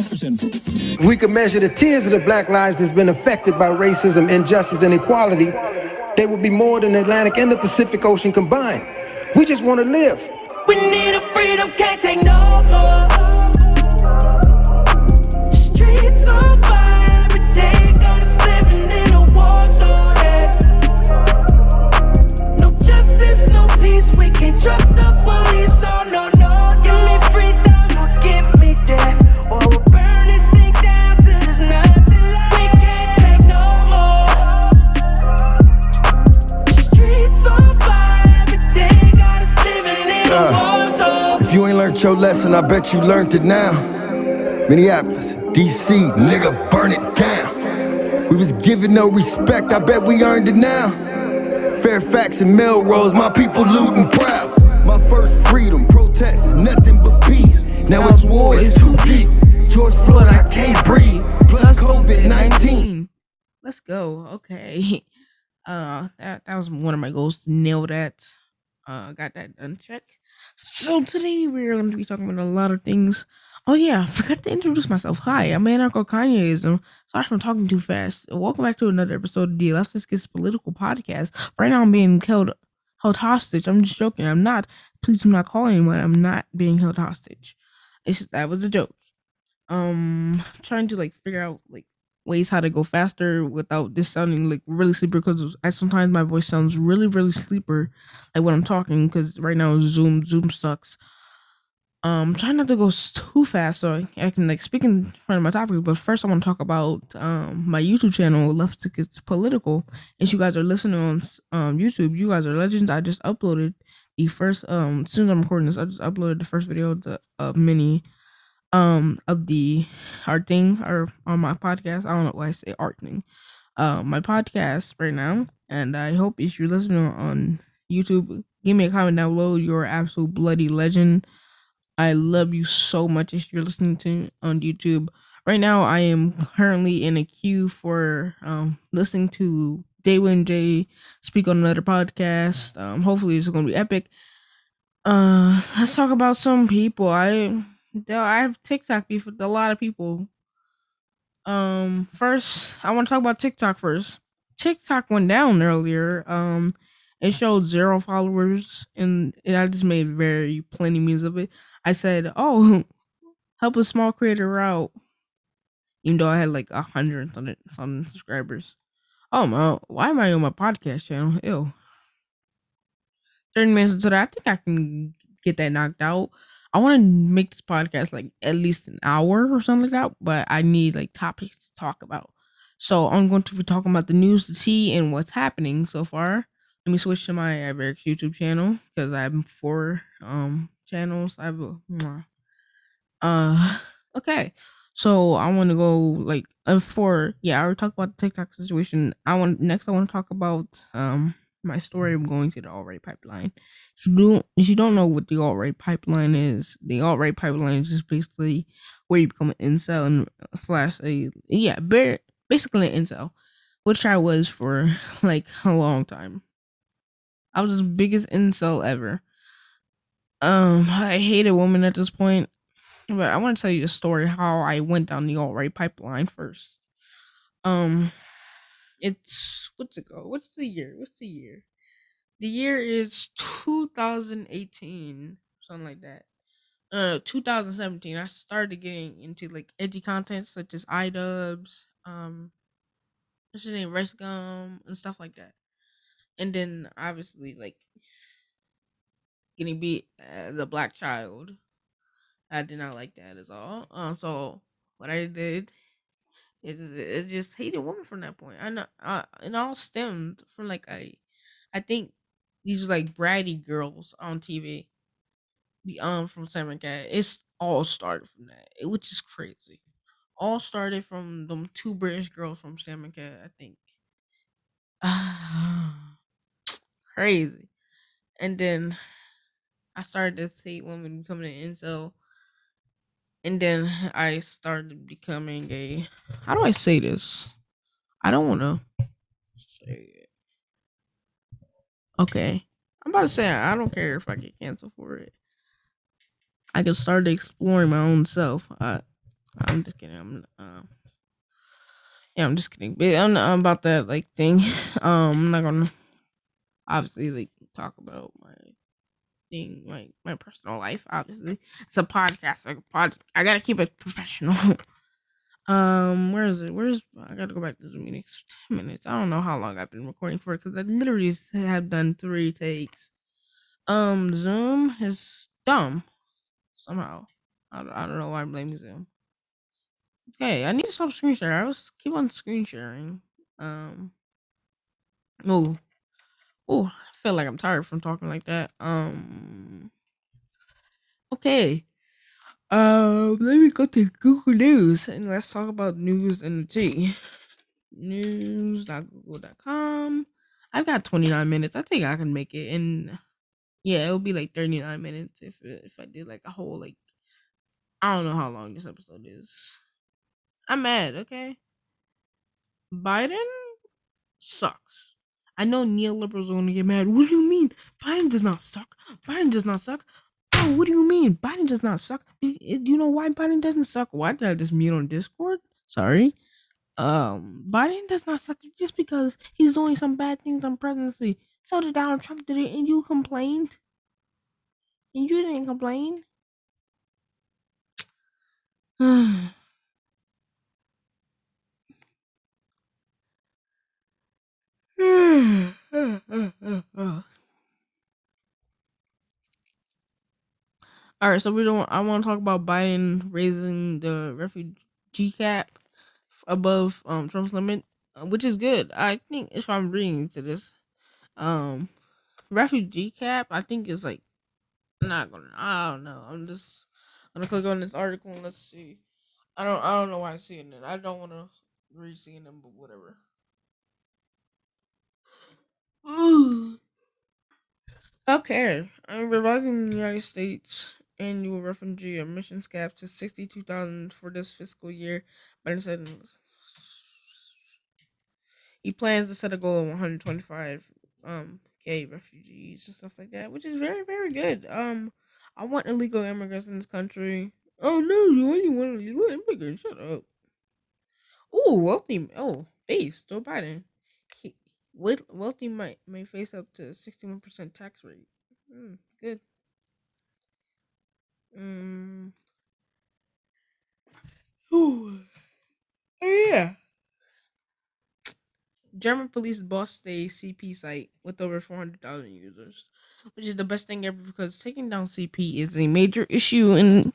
If we could measure the tears of the black lives that's been affected by racism, injustice, and equality, they would be more than the Atlantic and the Pacific Ocean combined. We just want to live. We need a freedom, can't take no more. Lesson, I bet you learned it now. Minneapolis, DC, nigga, burn it down. We was given no respect, I bet we earned it now. Fairfax and Melrose, my people looting proud. My first freedom, protest, nothing but peace. Now it's war, it's too deep. George Floyd, I can't breathe. Plus COVID 19. Let's go. Okay. Uh that that was one of my goals to nail that. Uh got that done check. So today we're going to be talking about a lot of things. Oh yeah, I forgot to introduce myself. Hi, I'm Anarcho Kanyeism. Sorry if I'm talking too fast. Welcome back to another episode of the Let's Just Get Political Podcast. Right now I'm being held held hostage. I'm just joking. I'm not. Please do not call anyone. I'm not being held hostage. It's that was a joke. Um, trying to like figure out like ways how to go faster without this sounding like really sleeper because I sometimes my voice sounds really really sleeper like when I'm talking because right now Zoom Zoom sucks. Um, trying not to go too fast so I, can like speak in front of my topic. But first, I want to talk about um my YouTube channel. Let's get political. If you guys are listening on um YouTube, you guys are legends. I just uploaded the first um as soon as I'm recording this, I just uploaded the first video of the uh, mini um of the art thing or on my podcast. I don't know why I say art thing. Uh, my podcast right now, and I hope if you're listening on YouTube, give me a comment down below. You're absolute bloody legend. I love you so much if you're listening to on YouTube. Right now, I am currently in a queue for um listening to Day Daywin J speak on another podcast. Um, hopefully, it's gonna be epic. Uh, let's talk about some people. I there- I have TikTok beef with a lot of people. Um, first, I want to talk about TikTok first. TikTok went down earlier. Um, it showed zero followers, and, I just made very plenty memes of it. I said, "Oh, help a small creator out," even though I had like a hundred something subscribers. Oh my! Why am I on my podcast channel? Ew. Thirty minutes into that, I think I can get that knocked out. I want to make this podcast like at least an hour or something like that, but I need like topics to talk about. So I'm going to be talking about the news, the tea, and what's happening so far. Let me switch to my Everix YouTube channel because I have four um channels. I have a uh okay. So I want to go like uh, for yeah. I already talked about the TikTok situation. I want next. I want to talk about um my story of going to the alt right pipeline. If you don't, you don't know what the alt right pipeline is, the alt right pipeline is just basically where you become an incel and slash a yeah, basically an incel, which I was for like a long time. I was the biggest incel ever. Um, I hated women at this point, but I want to tell you the story how I went down the alt right pipeline first. Um, it's what's it go? What's the year? What's the year? The year is 2018, something like that. Uh, 2017. I started getting into like edgy content such as iDubbbz, um, what's his name, Rice Gum, and stuff like that. And then obviously like getting beat as a black child. I did not like that at all. Um, so what I did is it just hated women from that point. I know, uh, it all stemmed from like I, I think these were like bratty girls on TV. The um from Sam and Cat. It's all started from that, it- which is crazy. All started from them two British girls from Sam and Cat, I think. crazy. And then I started to see women becoming an incel. And then I started becoming a how do I say this? I don't wanna say it. Okay. I'm about to say I don't care if I get canceled for it. I can start exploring my own self. I I'm just kidding. I'm uh, yeah, I'm just kidding. But I'm about that like thing. Um, I'm not gonna obviously like talk about my thing, like my personal life. Obviously, it's a podcast. Like a pod, I gotta keep it professional. um, where is it? Where's I gotta go back to Zoom meeting. It's ten minutes. I don't know how long I've been recording for because I literally have done three takes. Um, Zoom is dumb somehow. I don't, I don't know why I'm blaming Zoom. Okay, I need to stop screen sharing. I was keep on screen sharing. Um, oh, oh, I feel like I'm tired from talking like that. Um, okay. Um, let me go to Google News and let's talk about news in the tea. News.google.com. I've got 29 minutes. I think I can make it in. Yeah, it'll be like 39 minutes if if I did like a whole like I don't know how long this episode is. I'm mad, okay? Biden sucks. I know neoliberals are gonna get mad. What do you mean? Biden does not suck. Biden does not suck. Oh, what do you mean? Biden does not suck. Do you know why Biden doesn't suck? Why did I just mute on Discord? Sorry. Um, Biden does not suck just because he's doing some bad things on presidency. So did Donald Trump did it, and you complained. And you didn't complain. All right, so we don't. I want to talk about Biden raising the refugee cap above um Trump's limit, uh, which is good. I think if I'm reading to this, um, refugee cap, I think is like not gonna. I don't know. I'm just gonna click on this article and let's see. I don't. I don't know why I'm seeing it. I don't want to read seeing them, but whatever. Okay, I'm revising the United States annual refugee admissions cap to 62,000 for this fiscal year, but instead he plans to set a goal of 125 um k refugees and stuff like that, which is very very good. Um, I want illegal immigrants in this country. Oh no, you only want illegal immigrants. Shut up. Oh, wealthy. Oh, base Joe Biden. Wealthy might may face up to 61% tax rate. Mm, good. Mm. Ooh. Oh, yeah. German police bossed a CP site with over 400,000 users, which is the best thing ever because taking down CP is a major issue. And,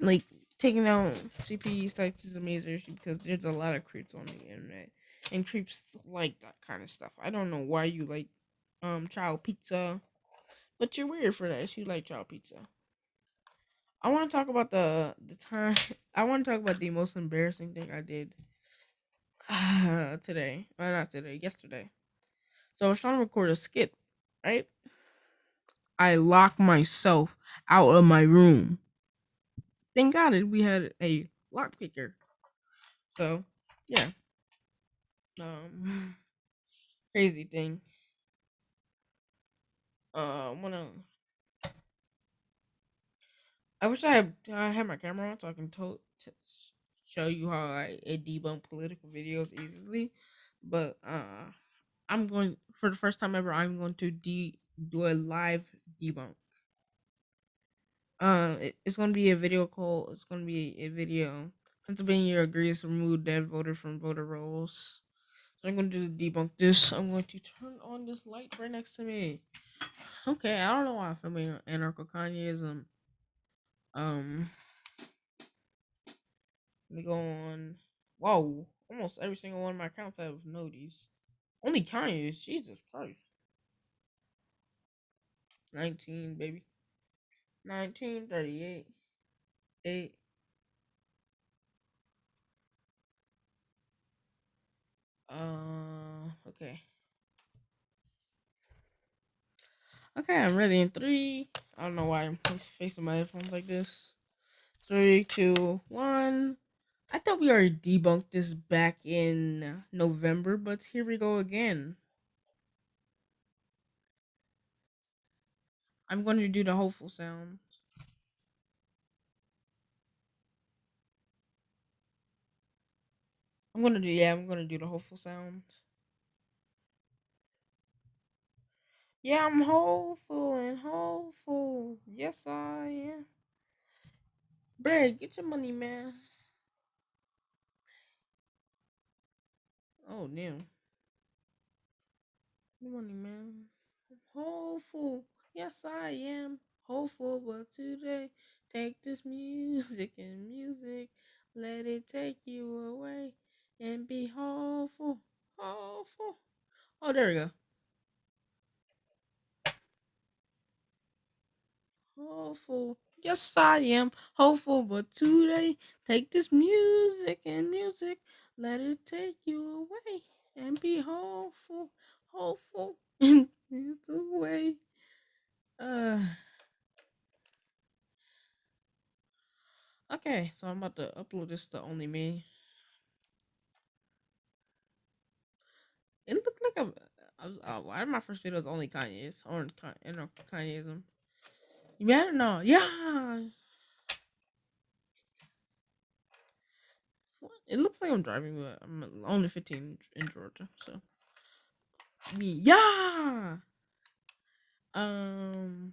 like, taking down CP sites is a major issue because there's a lot of creeps on the internet. And creeps like that kind of stuff. I don't know why you like um child pizza, but you're weird for that. You like child pizza. I want to talk about the the time. I want to talk about the most embarrassing thing I did uh, today. Or not today. Yesterday. So I was trying to record a skit, right? I locked myself out of my room. Thank God we had a lock picker. So yeah. Um crazy thing. Uh wanna I wish I had I had my camera on so I can to, to show you how I, I debunk political videos easily. But uh, I'm going for the first time ever. I'm going to de- do a live debunk. Uh, it, it's going to be a video call. It's going to be a video. Pennsylvania agrees to remove dead voter from voter rolls. I'm going to debunk this. I'm going to turn on this light right next to me. Okay, I don't know why I'm filming anarcho Kanyeism. Um, let me go on. Whoa, almost every single one of my accounts have noties. Only Kanye's. Jesus Christ. 19, baby. 1938. 8. Uh, okay. Okay, I'm ready in three. I don't know why I'm facing my headphones like this. Three, two, one. I thought we already debunked this back in November, but here we go again. I'm going to do the hopeful sound. I'm gonna do yeah, I'm gonna do the hopeful sound. Yeah, I'm hopeful and hopeful. Yes, I am. Brad, get your money, man. Oh, damn. Money, man. I'm hopeful. Yes, I am hopeful, but today take this music and music, let it take you away and be hopeful, hopeful. Oh, there we go. Hopeful. Yes, I am hopeful, but today take this music and music, let it take you away and be hopeful, hopeful in the way. Uh. Okay, so I'm about to upload this to only me. It looked like I'm. I was. Uh, why my first video was only Kanye's or Kanyeism. You better know, yeah. It looks like I'm driving, but I'm only 15 in Georgia, so. Yeah. Um,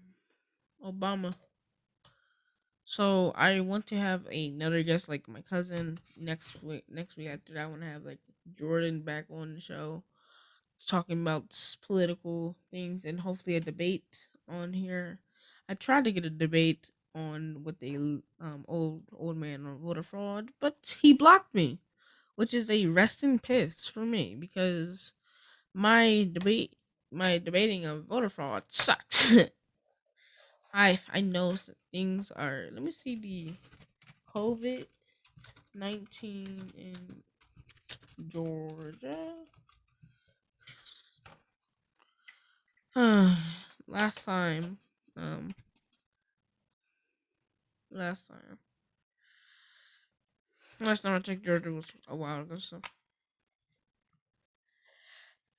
Obama. So I want to have another guest, like my cousin, next week. Next week after that, I want to have like Jordan back on the show, talking about political things and hopefully a debate on here. I tried to get a debate on with the um old old man on voter fraud, but he blocked me, which is a resting piss for me because my debate my debating of voter fraud sucks. I I know things are. Let me see the COVID nineteen in Georgia. last time, um, last time, last time I checked Georgia was a while ago. So.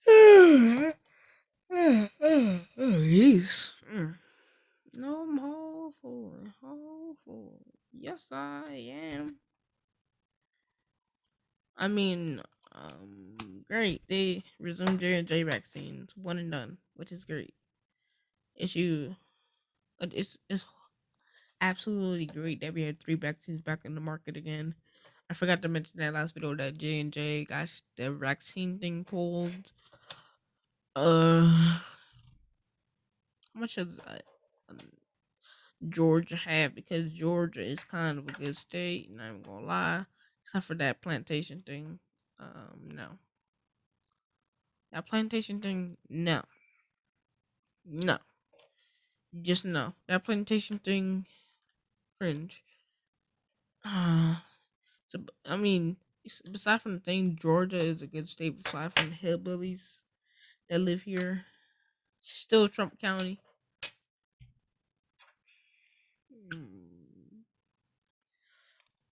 oh, jeez. Mm. No, I'm hopeful, hopeful. Yes, I am. I mean, um, great. They resumed J and J vaccines, one and done, which is great. Issue, it's it's absolutely great that we had three vaccines back in the market again. I forgot to mention that last video that J and J got the vaccine thing pulled. Uh, how much does that? Georgia have because Georgia is kind of a good state, and I'm gonna lie, except for that plantation thing. Um, no. That plantation thing, no. No. Just no. That plantation thing, cringe. Uh, so, I mean, aside from the thing, Georgia is a good state, aside from the hillbillies that live here. Still Trump County.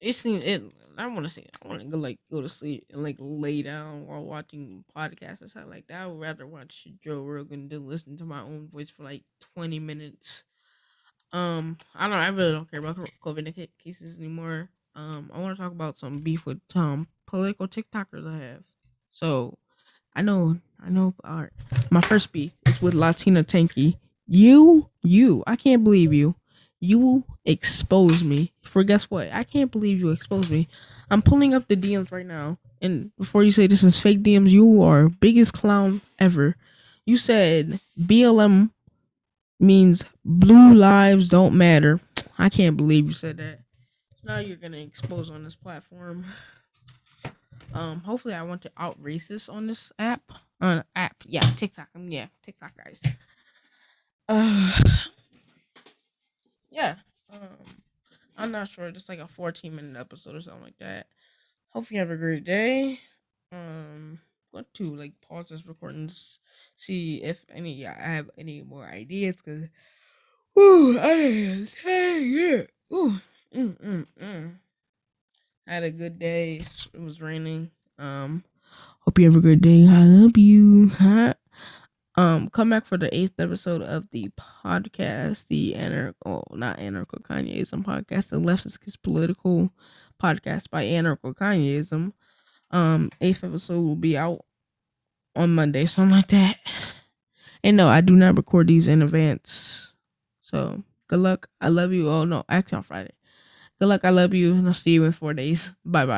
it seems it. I want to say I want to go like go to sleep and like lay down while watching podcasts and stuff like that. I would rather watch Joe Rogan than listen to my own voice for like twenty minutes. Um, I don't. I really don't care about COVID cases anymore. Um, I want to talk about some beef with um political TikTokers I have. So, I know, I know. All right, my first beef is with Latina Tanky. You, you, I can't believe you you expose me for guess what? I can't believe you exposed me. I'm pulling up the DMs right now. And before you say this is fake DMs, you are biggest clown ever. You said BLM means blue lives don't matter. I can't believe you said that. Now you're gonna expose on this platform. Um, hopefully I want to out racist on this app. On uh, app, yeah, TikTok. Um, yeah, TikTok guys. Uh yeah. Um, I'm not sure. Just like a 14 minute episode or something like that. Hope you have a great day. Um, going to like pause this recording, see if any I have any more ideas because, ooh, I yeah, ooh, mm, mm, mm. I had a good day. It was raining. Um, hope you have a good day. I love you. Huh? Um, come back for the eighth episode of the podcast, the anarchical, oh, not anarchical Kanyeism podcast, the leftist political podcast by anarcho Kanyeism. Um, eighth episode will be out on Monday, something like that. And no, I do not record these in advance. So good luck. I love you. Oh no, actually on Friday. Good luck. I love you. And I'll see you in four days. Bye bye.